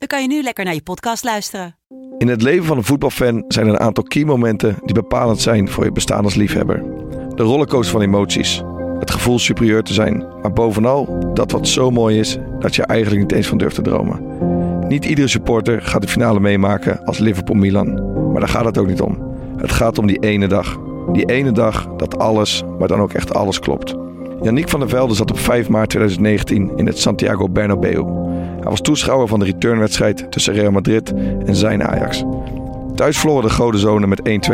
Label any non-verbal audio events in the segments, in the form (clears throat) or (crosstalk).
dan kan je nu lekker naar je podcast luisteren. In het leven van een voetbalfan zijn er een aantal key momenten die bepalend zijn voor je bestaan als liefhebber. De rollercoaster van emoties. Het gevoel superieur te zijn, maar bovenal dat wat zo mooi is dat je eigenlijk niet eens van durft te dromen. Niet iedere supporter gaat de finale meemaken als Liverpool-Milan, maar daar gaat het ook niet om. Het gaat om die ene dag. Die ene dag dat alles, maar dan ook echt alles klopt. Yannick van der Velde zat op 5 maart 2019 in het Santiago Bernabeu. Hij was toeschouwer van de returnwedstrijd tussen Real Madrid en zijn Ajax. Thuis verloren de Gouden Zonen met 1-2,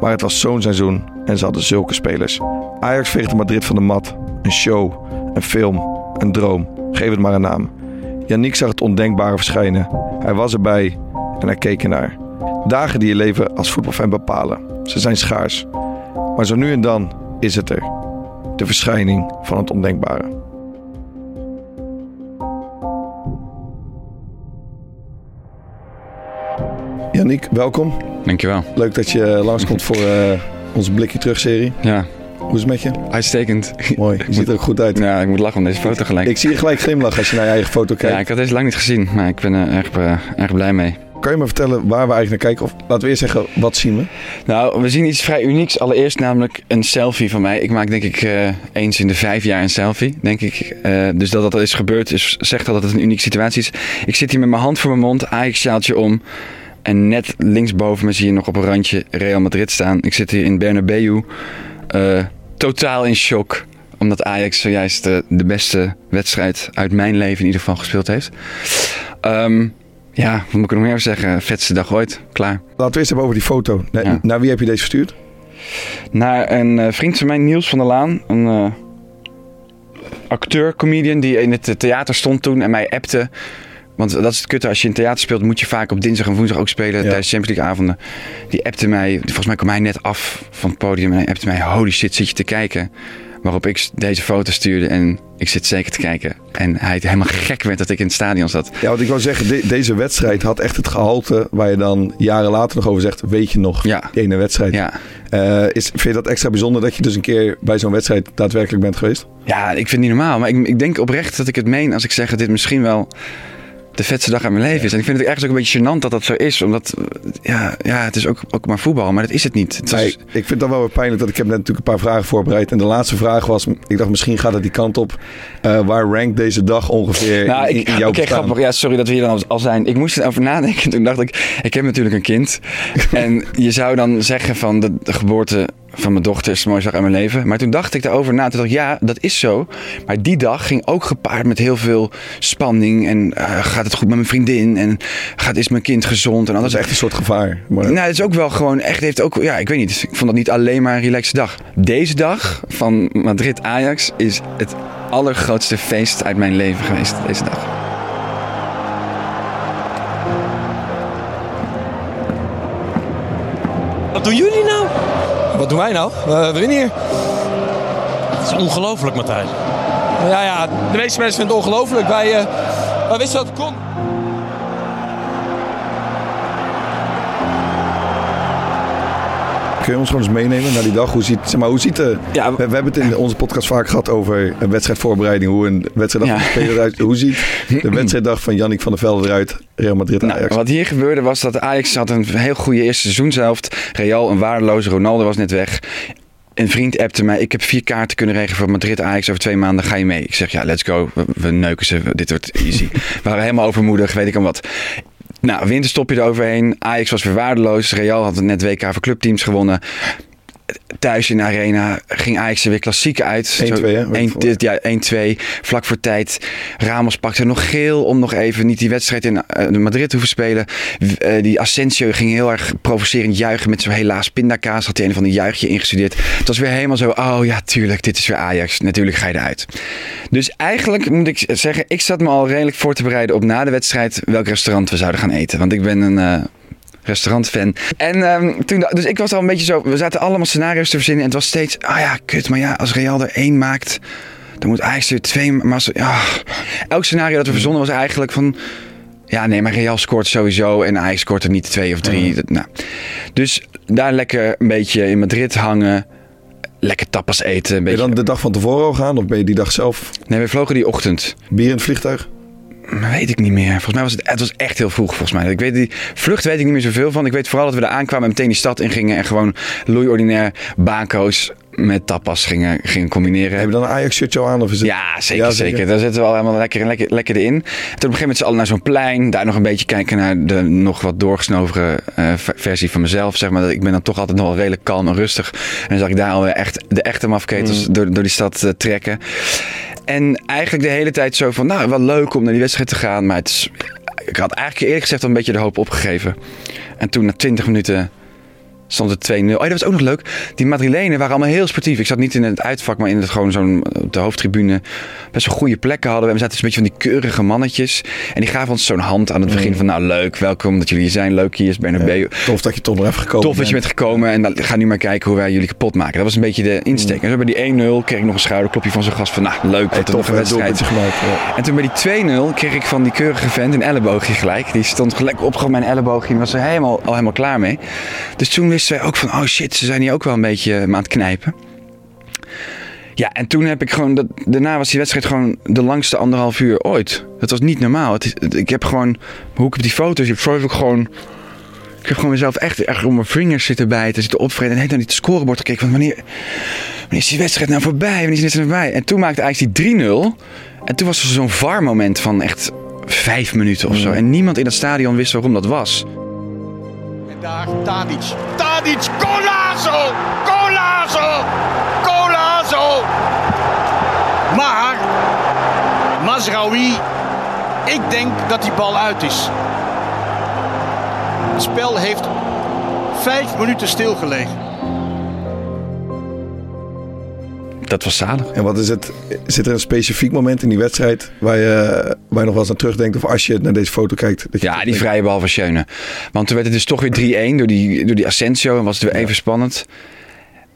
maar het was zo'n seizoen en ze hadden zulke spelers. Ajax veegde Madrid van de mat. Een show, een film, een droom. Geef het maar een naam. Yannick zag het ondenkbare verschijnen. Hij was erbij en hij keek ernaar. Dagen die je leven als voetbalfan bepalen. Ze zijn schaars. Maar zo nu en dan is het er. De verschijning van het ondenkbare. Yannick, welkom. Dankjewel. Leuk dat je langskomt voor uh, onze Blikje Terug-serie. Ja. Hoe is het met je? Uitstekend. Mooi, je ziet er ook goed uit. Ja, ik moet lachen om deze foto gelijk. Ik zie je gelijk glimlachen als je naar je eigen foto kijkt. Ja, ik had deze lang niet gezien, maar ik ben er erg, uh, erg blij mee. Kan je me vertellen waar we eigenlijk naar kijken? Of laten we eerst zeggen, wat zien we? Nou, we zien iets vrij unieks. Allereerst namelijk een selfie van mij. Ik maak denk ik uh, eens in de vijf jaar een selfie, denk ik. Uh, dus dat dat is gebeurd, is, zegt al dat het een unieke situatie is. Ik zit hier met mijn hand voor mijn mond, Ajax-sjaaltje om. En net linksboven me zie je nog op een randje Real Madrid staan. Ik zit hier in Bernabeu. Uh, totaal in shock. Omdat Ajax zojuist de, de, beste wedstrijd uit mijn leven in ieder geval gespeeld heeft. Um, ja, wat moet ik nog meer zeggen? Vetste dag ooit. Klaar. Laten we eerst hebben over die foto. Naar, ja. naar wie heb je deze verstuurd? Naar een uh, vriend van mij, Niels van der Laan. Een uh, acteur, comedian die in het theater stond toen en mij appte. Want dat is het kutte. Als je in theater speelt, moet je vaak op dinsdag en woensdag ook spelen ja. tijdens Champions League avonden. Die appte mij, volgens mij kwam hij net af van het podium en hij appte mij, holy shit, zit je te kijken? Waarop ik deze foto stuurde en ik zit zeker te kijken. En hij helemaal gek werd dat ik in het stadion zat. Ja, want ik wou zeggen, de, deze wedstrijd had echt het gehalte waar je dan jaren later nog over zegt, weet je nog, ja. die ene wedstrijd. Ja. Uh, is, vind je dat extra bijzonder dat je dus een keer bij zo'n wedstrijd daadwerkelijk bent geweest? Ja, ik vind het niet normaal. Maar ik, ik denk oprecht dat ik het meen als ik zeg dat dit misschien wel de vetste dag uit mijn leven is. En ik vind het ergens ook een beetje gênant dat dat zo is. Omdat, ja, ja het is ook, ook maar voetbal, maar dat is het niet. Het nee, is... Ik vind het dan wel weer pijnlijk dat ik heb net natuurlijk een paar vragen voorbereid. En de laatste vraag was, ik dacht misschien gaat het die kant op. Uh, waar rankt deze dag ongeveer nou, in, ik, in jouw okay, grappig. Ja, sorry dat we hier dan al zijn. Ik moest erover nadenken. (laughs) Toen dacht ik, ik heb natuurlijk een kind. (laughs) en je zou dan zeggen van de, de geboorte van mijn dochter is de mooiste dag uit mijn leven. Maar toen dacht ik daarover na. Toen dacht ik, ja, dat is zo. Maar die dag ging ook gepaard met heel veel spanning. En uh, gaat het goed met mijn vriendin? En gaat, is mijn kind gezond? En dat is echt een soort gevaar. Maar... Nou, het is ook wel gewoon echt, heeft ook, ja, ik weet niet. Ik vond dat niet alleen maar een relaxe dag. Deze dag van Madrid-Ajax is het allergrootste feest uit mijn leven geweest. Deze dag. Wat doen jullie nou? Wat doen wij nou? We winnen hier. Het is ongelooflijk, Matthijs. Ja, ja, de meeste mensen vinden het ongelooflijk. Wij, uh, wij wisten dat het kon. Kun je ons gewoon eens meenemen naar die dag? Hoe ziet, zeg maar, hoe ziet de, ja, we, we, hebben het in onze podcast vaak gehad over een wedstrijdvoorbereiding. Hoe een wedstrijddag ja. van de eruit. Hoe ziet de wedstrijddag van Yannick van der Velde eruit? Real Madrid Ajax. Nou, wat hier gebeurde was dat Ajax had een heel goede eerste seizoenshelft. Real een waardeloze. Ronaldo was net weg. Een vriend appte mij, ik heb vier kaarten kunnen regelen voor Madrid Ajax over twee maanden, ga je mee? Ik zeg, ja, let's go, we, we neuken ze, dit wordt easy. (laughs) we waren helemaal overmoedig, weet ik al wat. Nou, winterstopje eroverheen. Ajax was weer waardeloos. Real had net WK voor clubteams gewonnen. Thuis in de arena ging Ajax er weer klassiek uit. 1-2 Ja, 1-2. Vlak voor tijd. Ramos pakte nog geel om nog even niet die wedstrijd in uh, Madrid te hoeven spelen. Uh, die Asensio ging heel erg provocerend juichen met zo'n helaas pindakaas. Had hij een van die juichje ingestudeerd. Het was weer helemaal zo, oh ja, tuurlijk, dit is weer Ajax. Natuurlijk ga je eruit. Dus eigenlijk moet ik zeggen, ik zat me al redelijk voor te bereiden op na de wedstrijd welk restaurant we zouden gaan eten. Want ik ben een... Uh, restaurantfan. En ehm, toen, dus ik was al een beetje zo, we zaten allemaal scenario's te verzinnen en het was steeds, ah ja, kut, maar ja, als Real er één maakt, dan moet Ajax er twee, maar als, ja. Elk scenario dat we verzonnen was eigenlijk van, ja, nee, maar Real scoort sowieso en Ajax scoort er niet twee of drie. Dat- nou. Dus daar lekker een beetje in Madrid hangen, lekker tapas eten. Een Ben je beetje... dan de dag van tevoren al gaan? Of ben je die dag zelf Nee, we vlogen die ochtend. bier in het vliegtuig? Weet ik niet meer. Volgens mij was het, het was echt heel vroeg. Volgens mij. Ik weet die vlucht weet ik niet meer zoveel van. Ik weet vooral dat we daar aankwamen en meteen die stad ingingen en gewoon Louis Ordinaire baankoos met tapas gingen, gingen combineren. Heb je dan een Ajax-shirtje aan? Of is het... Ja, zeker, Ja, zeker. zeker. Daar zitten we al helemaal lekker, lekker, lekker in. En toen op een gegeven moment z'n allen naar zo'n plein. Daar nog een beetje kijken naar de nog wat doorgesnovere eh, ver- versie van mezelf. Zeg maar. Ik ben dan toch altijd nog wel redelijk kalm en rustig. En dan zag ik daar alweer echt de echte mafketels door, door die stad eh, trekken. En eigenlijk de hele tijd zo van, nou, wel leuk om naar die wedstrijd te gaan. Maar het is, ik had eigenlijk eerlijk gezegd al een beetje de hoop opgegeven. En toen na 20 minuten stond het 2-0. Oh, ja, dat was ook nog leuk. Die Madrilenen waren allemaal heel sportief. Ik zat niet in het uitvak, maar in het gewoon zo'n op de hoofdtribune. Best wel goede plekken hadden we. We zaten dus een beetje van die keurige mannetjes. En die gaven ons zo'n hand aan het begin van, nou leuk, welkom dat jullie hier zijn. Leuk hier is Bernabeu. Tof dat je toch nog even gekomen Tof dat je bent gekomen en dan ga nu maar kijken hoe wij jullie kapot maken. Dat was een beetje de insteek. En zo bij die 1-0 kreeg ik nog een schouderklopje van zijn gast van, nou leuk, Hey, wat een tof, nog een hè, doelpuntje wedstrijd. gemaakt. Ja. En toen bij die 2-0 kreeg ik van die keurige vent een elleboogje gelijk. Die stond gelijk op mijn elleboogje. Die was er helemaal, al helemaal klaar mee. Dus toen wisten wij ook van, oh shit, ze zijn hier ook wel een beetje eh, aan het knijpen. Ja, en toen heb ik gewoon, dat, daarna was die wedstrijd gewoon de langste anderhalf uur ooit. Dat was niet normaal. Het, is- het- ik heb gewoon, hoe ik op die foto's, heb foto's ook gewoon, ik heb gewoon mezelf echt, echt om mijn vingers zitten bijten, zitten opvreten. En heeft naar het scorebord gekeken van wanneer, wanneer is die wedstrijd nou voorbij? Wanneer is die wedstrijd voorbij? En toen maakte eigenlijk die 3-0. En toen was er zo'n VAR-moment van echt vijf minuten of zo. En niemand in het stadion wist waarom dat was. En daar Tadic. Tadic, Golazo! Golazo! Golazo! Maar Mazraoui, ik denk dat die bal uit is. Het spel heeft vijf minuten stilgelegen. Dat was zalig. En wat is het? Zit er een specifiek moment in die wedstrijd waar je, waar je nog wel eens aan terugdenkt? Of als je naar deze foto kijkt? Dat je Ja, die vrije bal van Schöne. Want toen werd het dus toch weer 3-1 door die, door die Asensio. En was het weer even spannend.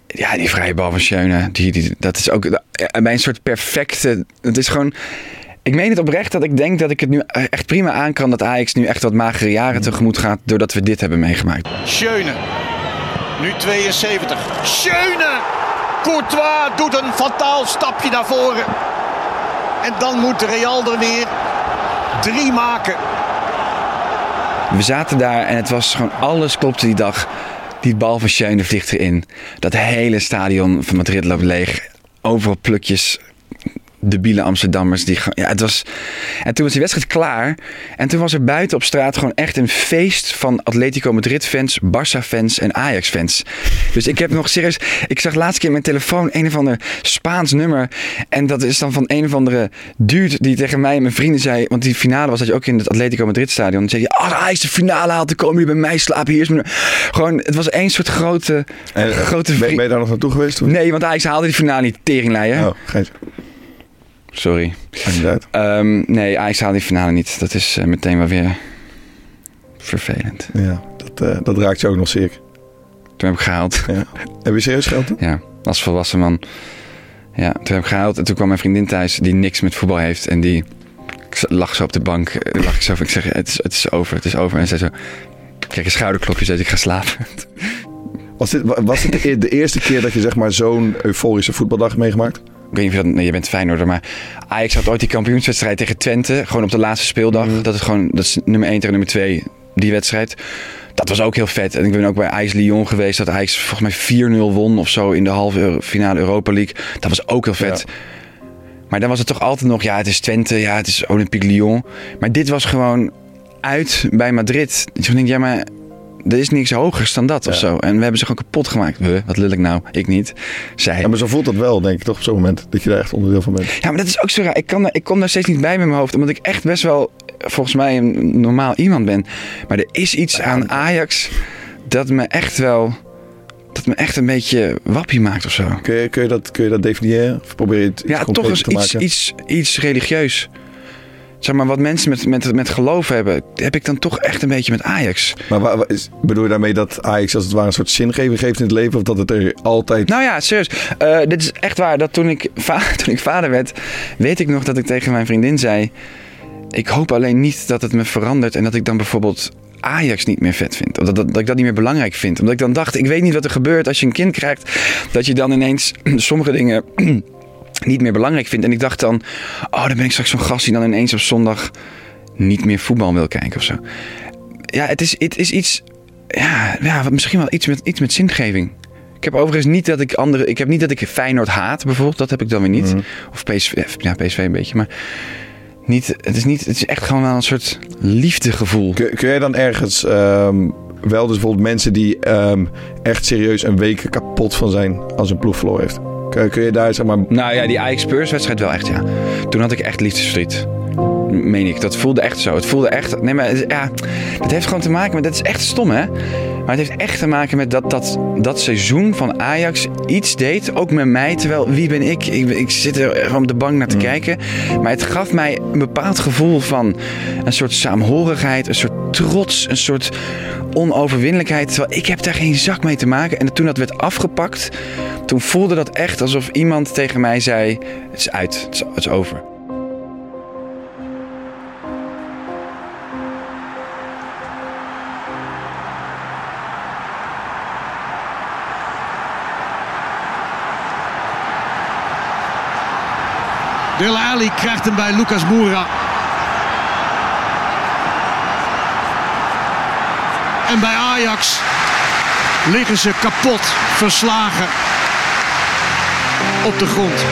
Ja, die vrije bal van Schöne. Die, die, dat is ook een soort perfecte... Het is gewoon... Ik meen het oprecht dat ik denk dat ik het nu echt prima aan kan... dat Ajax nu echt wat magere jaren tegemoet gaat... doordat we dit hebben meegemaakt. Schöne. Nu 72. Schöne! Courtois doet een fataal stapje naar voren. En dan moet Real er weer drie maken. We zaten daar en het was gewoon alles klopte die dag. Die bal van Schöne vliegt erin. Dat hele stadion van Madrid loopt leeg. Overal plukjes. Debiele Amsterdammers. Die, ja, het was... En toen was die wedstrijd klaar. En toen was er buiten op straat gewoon echt een feest van Atletico Madrid fans, Barça fans en Ajax fans. Dus ik heb nog serieus... Ik zag laatst keer in mijn telefoon een of ander Spaans nummer. En dat is dan van een of andere dude die tegen mij en mijn vrienden zei... Want die finale was dat je ook in het Atletico Madrid stadion. Dan zei je, als Ajax de finale haalt, dan komen jullie bij mij slapen. Hier is mijn... Gewoon, het was één soort grote, eh, grote ben, ben je daar nog naartoe geweest? Toen? Nee, want Ajax haalde die finale niet teringleier. Oh, geitje. Sorry. Ehm, nee, Ajax haalde die finale niet. Dat is eh, meteen wel weer vervelend. Ja, dat, eh, dat raakt je ook nog zeer. Toen heb ik gehaald. Ja. Heb je serieus geld? Ja, als volwassen man. Ja, toen heb ik gehaald. En toen kwam mijn vriendin thuis die niks met voetbal heeft. En die lag zo op de bank. eh, Lag ik zo van, ik zeg, het is, het is over, het is over. En zij zo, ik kreeg een schouderklopje, zei ze, ik ga slapen. Was dit, wa- was dit de, e- de eerste keer dat je zeg maar zo'n euforische voetbaldag meegemaakt? Ik weet niet of je dat... Nee, je bent Feyenoorder, maar Ajax had ooit die kampioenswedstrijd tegen Twente. Gewoon op de laatste speeldag. Dat is gewoon... Dat is nummer 1 tegen nummer 2, die wedstrijd. Dat was ook heel vet. En ik ben ook bij Ajax Lyon geweest. Dat Ajax volgens mij 4-0 won of zo in de halve finale Europa League. Dat was ook heel vet. Maar dan was het toch altijd nog... Ja, het is Twente. Ja, het is Olympique Lyon. Maar dit was gewoon uit bij Madrid. Dus ik denk, ja, maar... Er is niks hogers dan dat of zo. En we hebben ze gewoon kapot gemaakt. We, wat lul ik nou? Ik niet. Zij. Ja, maar zo voelt dat wel, denk ik toch op zo'n moment. Dat je daar echt onderdeel van bent. Ja, maar dat is ook zo raar. Ik, kan, ik kom daar steeds niet bij met mijn hoofd. Omdat ik echt best wel, volgens mij, een normaal iemand ben. Maar er is iets aan Ajax dat me echt wel... Dat me echt een beetje wappie maakt of zo. Kun je, kun je, dat, kun je dat definiëren? Of probeer je het iets Ja, toch eens te iets, maken? iets, iets religieus. Zeg maar, wat mensen met, met, met geloof hebben, heb ik dan toch echt een beetje met Ajax. Maar wa- wa- is- bedoel je daarmee dat Ajax als het ware een soort zingeving geeft in het leven? Of dat het er altijd... Nou ja, serieus. Eh, dit is echt waar. Dat toen ik, (laughs) toen ik vader werd, weet ik nog dat ik tegen mijn vriendin zei... Ik hoop alleen niet dat het me verandert en dat ik dan bijvoorbeeld Ajax niet meer vet vind. Of dat, dat, dat ik dat niet meer belangrijk vind. Omdat ik dan dacht, ik weet niet wat er gebeurt als je een kind krijgt. Dat je dan ineens (clears throat) sommige dingen (clears throat) niet meer belangrijk vindt. En ik dacht dan, oh dan ben ik straks zo'n gast die dan ineens op zondag niet meer voetbal wil kijken of zo. Ja, het is, het is iets, ja, ja, misschien wel iets met, iets met zingeving. Ik heb overigens niet dat ik andere. Ik heb niet dat ik Feyenoord haat, bijvoorbeeld. Dat heb ik dan weer niet. Of PSV, ja, PSV een beetje. Maar niet, het, is niet, het is echt gewoon wel een soort liefdegevoel. Kun, kun jij dan ergens ehm, wel dus bijvoorbeeld mensen die ehm, echt serieus een week kapot van zijn als een ploeg verloren heeft? Kun, je daar zeg maar... Nou ja, die Ajax Spurs wedstrijd wel echt, ja. Toen had ik echt liefdesverdriet. Meen ik. Dat voelde echt zo. Het voelde echt... Nee, maar ja, dat heeft gewoon te maken met... Dat is echt stom, hè? Maar het heeft echt te maken met dat, dat, dat seizoen van Ajax iets deed. Ook met mij. Terwijl, wie ben ik? Ik, ik zit er op de bank naar te kijken. Maar het gaf mij een bepaald gevoel van... Een soort saamhorigheid. Een soort trots. Een soort onoverwinnelijkheid. Terwijl ik heb daar geen zak mee te maken. En toen dat werd afgepakt... Toen voelde dat echt alsof iemand tegen mij zei... Het is uit. Het is, het is over. Ali krijgt hem bij Lucas Moura. En bij Ajax liggen ze kapot, verslagen op de grond.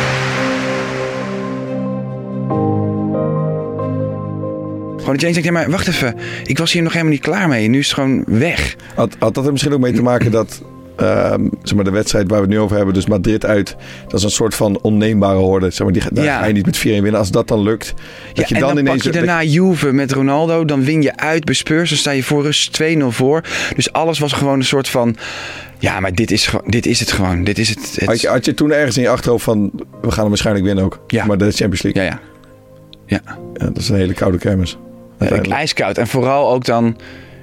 Gewoon dat je eens denkt, ja, maar wacht even. Ik was hier nog helemaal niet klaar mee. Nu is het gewoon weg. Had, had dat er misschien ook mee te maken dat ehm, zeg maar de wedstrijd waar we het nu over hebben, dus Madrid uit, dat is een soort van onneembare horde. Zeg maar, die, ga- daar Ja. ga je niet met 4-1 winnen. Als dat dan lukt, dat Ja, je en dan, dan, ineens... pak je daarna Juve met Ronaldo. Dan win je uit bij Spurs. Dan sta je voor rust 2-0 voor. Dus alles was gewoon een soort van... Ja, maar dit is, dit is het gewoon. Dit is het. het- had, je, had je toen ergens in je achterhoofd van, we gaan hem waarschijnlijk winnen ook. Ja. Maar de Champions League, Ja, ja. Ja, ja, dat is een hele koude kermis. Ijskoud. En vooral ook dan...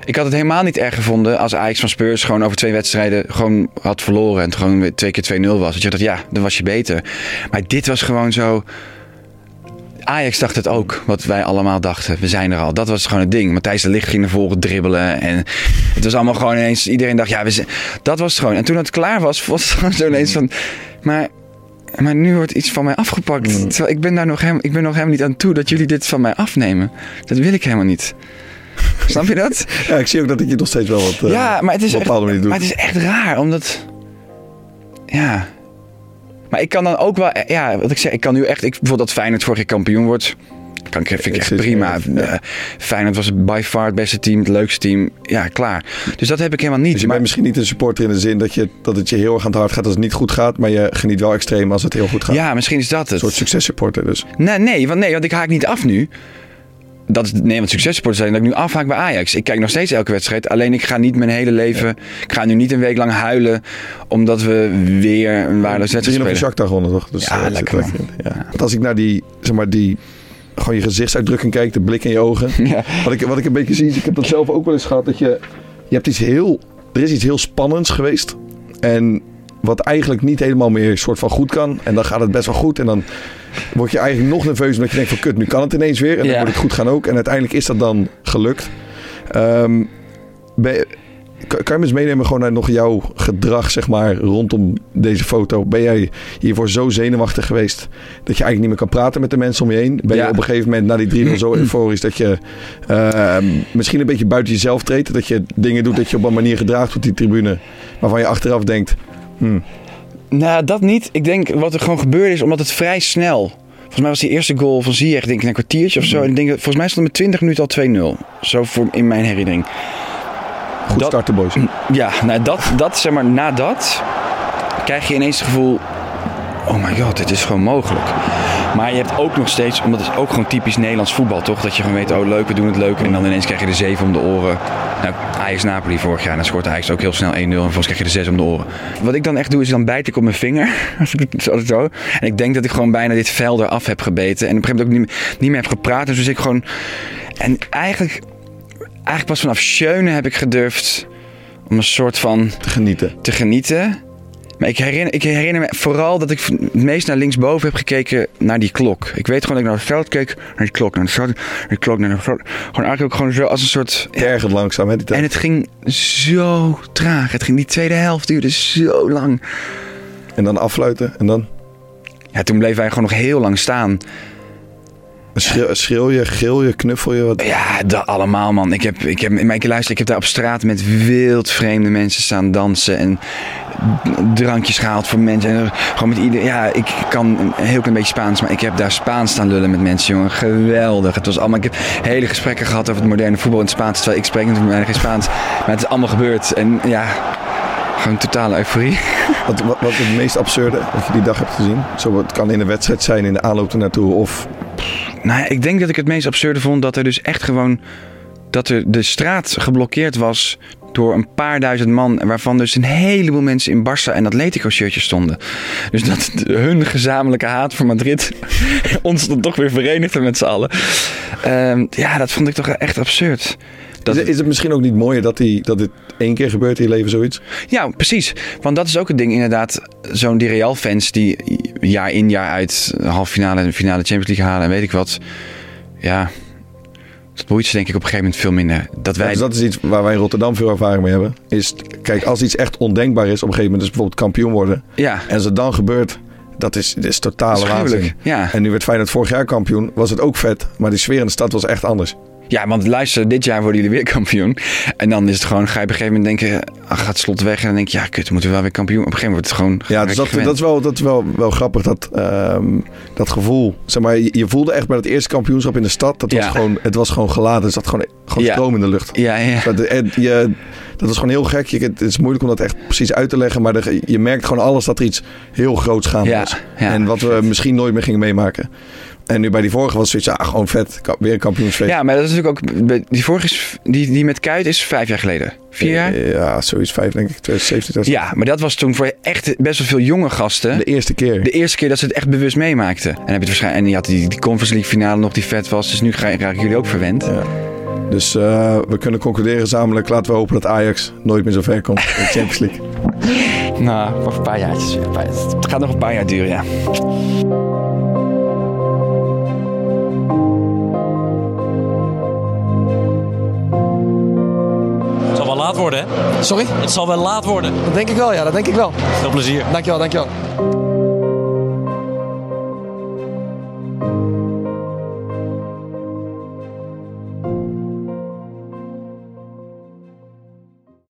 Ik had het helemaal niet erg gevonden als Ajax van Spurs gewoon over twee wedstrijden gewoon had verloren. En het gewoon weer twee keer 2-0 was. Dat je dacht, ja, dan was je beter. Maar dit was gewoon zo... Ajax dacht het ook, wat wij allemaal dachten. We zijn er al. Dat was gewoon het ding. Matthijs de Ligt ging naar voren dribbelen. En het was allemaal gewoon ineens... Iedereen dacht, ja, we zijn, dat was het gewoon. En toen het klaar was, was het gewoon zo ineens van... Maar, maar nu wordt iets van mij afgepakt. Terwijl ik ben daar nog helemaal, ik ben nog helemaal niet aan toe dat jullie dit van mij afnemen. Dat wil ik helemaal niet. Snap je dat? Ja, ik zie ook dat ik je nog steeds wel wat eh, ja, maar het, is op een bepaalde manier doe. maar het is echt raar, omdat... Ja... Maar ik kan dan ook wel... Ja, wat ik zeg, ik kan nu echt... Ik, bijvoorbeeld dat Feyenoord vorig jaar kampioen wordt... Kan ik, vind ik echt prima. ja. Eh, Feyenoord was by far het beste team, het leukste team. Ja, klaar. Dus dat heb ik helemaal niet. Dus je maar, bent misschien niet een supporter in de zin dat, je, dat het je heel erg aan het hart gaat als het niet goed gaat. Maar je geniet wel extreem als het heel goed gaat. ja, misschien is dat Een het. soort successupporter dus. Nee, nee, want, nee, want ik haak niet af nu. Dat is nee, want successporters zijn dat ik nu afhaak bij Ajax. Ik kijk nog steeds elke wedstrijd. Alleen ik ga niet mijn hele leven. Ik ga nu niet een week lang huilen. omdat we weer een waardeloos wedstrijd 3 nog spelen. een Shakhtar gewonnen toch? Dus, Ja, eh, lekker. Ja. Want als ik naar die, zeg maar, die, gewoon je gezichtsuitdrukking kijk, de blik in je ogen. (laughs) Ja. Wat, ik, wat ik een beetje zie, is, ik heb dat zelf ook wel eens gehad, dat je, je hebt iets heel, er is iets heel spannends geweest. En wat eigenlijk niet helemaal meer soort van goed kan. En dan gaat het best wel goed. En dan word je eigenlijk nog nerveus omdat je denkt van kut, nu kan het ineens weer. En dan Ja. moet het goed gaan ook. En uiteindelijk is dat dan gelukt. Ehm, ben kan je me eens meenemen gewoon naar nog jouw gedrag, zeg maar, rondom deze foto? Ben jij hiervoor zo zenuwachtig geweest dat je eigenlijk niet meer kan praten met de mensen om je heen? Ben Ja. je op een gegeven moment na die 3-0 zo (clears throat) euforisch dat je ehm, misschien een beetje buiten jezelf treedt? Dat je dingen doet dat je op een manier gedraagt op die tribune waarvan je achteraf denkt, hmm, Nou, dat niet. Ik denk wat er gewoon gebeurde is omdat het vrij snel. Volgens mij was die eerste goal van Ziyech denk ik een kwartiertje of zo. En ik denk, volgens mij stond het met 20 minuten al 2-0. Zo voor, in mijn herinnering. goed Dat- starten boys. (clears throat) Ja, nou dat, dat zeg maar, na dat krijg je ineens het gevoel... Oh my god, dit is gewoon mogelijk. Maar je hebt ook nog steeds, omdat het is ook gewoon typisch Nederlands voetbal, toch? Dat je gewoon weet, oh leuk, we doen het leuk. En dan ineens krijg je de zeven om de oren. Nou, Ajax-Napoli vorig jaar. En dan scoort Ajax ook heel snel 1-0. En vervolgens krijg je de 6 om de oren. Wat ik dan echt doe, is dan bijt ik op mijn vinger. (laughs) Als ik het zo-. En ik denk dat ik gewoon bijna dit vel eraf heb gebeten. En op een gegeven moment ook niet, meer- niet meer heb gepraat. Dus ik gewoon... En eigenlijk, eigenlijk pas vanaf Schöne heb ik gedurfd om een soort van Te genieten. te genieten. Maar ik herinner, ik herinner me vooral dat ik het meest naar linksboven heb gekeken naar die klok. Ik weet gewoon dat ik naar het veld keek, naar die klok, naar het veld, naar die klok, naar het veld. Gewoon eigenlijk ook gewoon zo als een soort... Tergend langzaam, hè, die tijd. En het ging zo traag. Het ging, die tweede helft duurde zo lang. En dan affluiten. En dan Ja, toen bleven wij gewoon nog heel lang staan. Schreeuw, schreeuw je, gil je, knuffel je. Wat. Ja, dat allemaal man. Ik heb, ik heb, luister, ik heb daar op straat met wild vreemde mensen staan dansen en drankjes gehaald voor mensen. En gewoon met ieder, ja, ik kan een heel klein beetje Spaans, maar ik heb daar Spaans staan lullen met mensen, jongen. Geweldig. Het was allemaal, ik heb hele gesprekken gehad over het moderne voetbal in het Spaans, terwijl ik spreek natuurlijk geen Spaans. Maar het is allemaal gebeurd en ja, gewoon totale euforie. Wat, wat, wat het meest absurde wat je die dag hebt gezien? Zo, het kan in een wedstrijd zijn, in de aanloop ernaartoe. Of Nou, ja, ik denk dat ik het meest absurde vond dat er dus echt gewoon dat er de straat geblokkeerd was door een paar duizend man, waarvan dus een heleboel mensen in Barça en Atletico shirtjes stonden. Dus dat (laughs) hun gezamenlijke haat voor Madrid (laughs) ons dan toch weer verenigde met z'n allen. Ehm, ja, dat vond ik toch echt absurd. Dat, is, het- is het misschien ook niet mooier dat, die, dat dit één keer gebeurt in je leven, zoiets? Ja, precies. Want dat is ook het ding inderdaad. Zo'n die Real-fans die jaar in jaar uit halve finale en finale Champions League halen en weet ik wat. Ja, dat boeit ze denk ik op een gegeven moment veel minder. Dat wij... dus dat is iets waar wij in Rotterdam veel ervaring mee hebben. Is, kijk, als iets echt ondenkbaar is op een gegeven moment, dus bijvoorbeeld kampioen worden. Ja, En als het dan gebeurt, dat is, dat is totale waanzin. ja. En nu werd Feyenoord vorig jaar kampioen, was het ook vet. Maar die sfeer in de stad was echt anders. Ja, want luister, dit jaar worden jullie weer kampioen. En dan is het gewoon, ga je op een gegeven moment denken, ach, gaat het slot weg. En dan denk je, ja, kut, we moeten wel weer kampioen. Op een gegeven moment wordt het gewoon Ja, dus dat, dat is, wel, dat is wel, wel grappig, dat, ehm, dat gevoel. Zeg maar, je, je voelde echt bij het eerste kampioenschap in de stad, dat was Ja. gewoon, het was gewoon geladen. Het zat gewoon, gewoon Ja. stroom in de lucht. Ja, ja. Dat, en je, dat is gewoon heel gek. Je, het is moeilijk om dat echt precies uit te leggen. Maar de- je merkt gewoon alles dat er iets heel groots gaande Ja, was. En wat we misschien nooit meer gingen meemaken. En nu bij die vorige was zoiets, ja, gewoon vet. Weer een kampioensfeest. Ja, maar dat is natuurlijk ook, die vorige, is, die, die met Kuit is vijf jaar geleden. Vier jaar? Ja, zoiets vijf denk ik. 2017, 2018. Ja, maar dat was toen voor echt best wel veel jonge gasten. De eerste keer. De eerste keer dat ze het echt bewust meemaakten. En heb je het waarschijnlijk. En je had die, die Conference League finale nog die vet was. Dus nu raken jullie ook verwend. Ja. Dus eh, we kunnen concluderen gezamenlijk. Laten we hopen dat Ajax nooit meer zo ver komt in de Champions League. (laughs) Nou, nog een paar jaartjes. Paar- Het gaat nog een paar jaar duren, ja. Sorry? Het zal wel laat worden. Dat denk ik wel, ja, dat denk ik wel. Veel plezier. Dankjewel, dankjewel.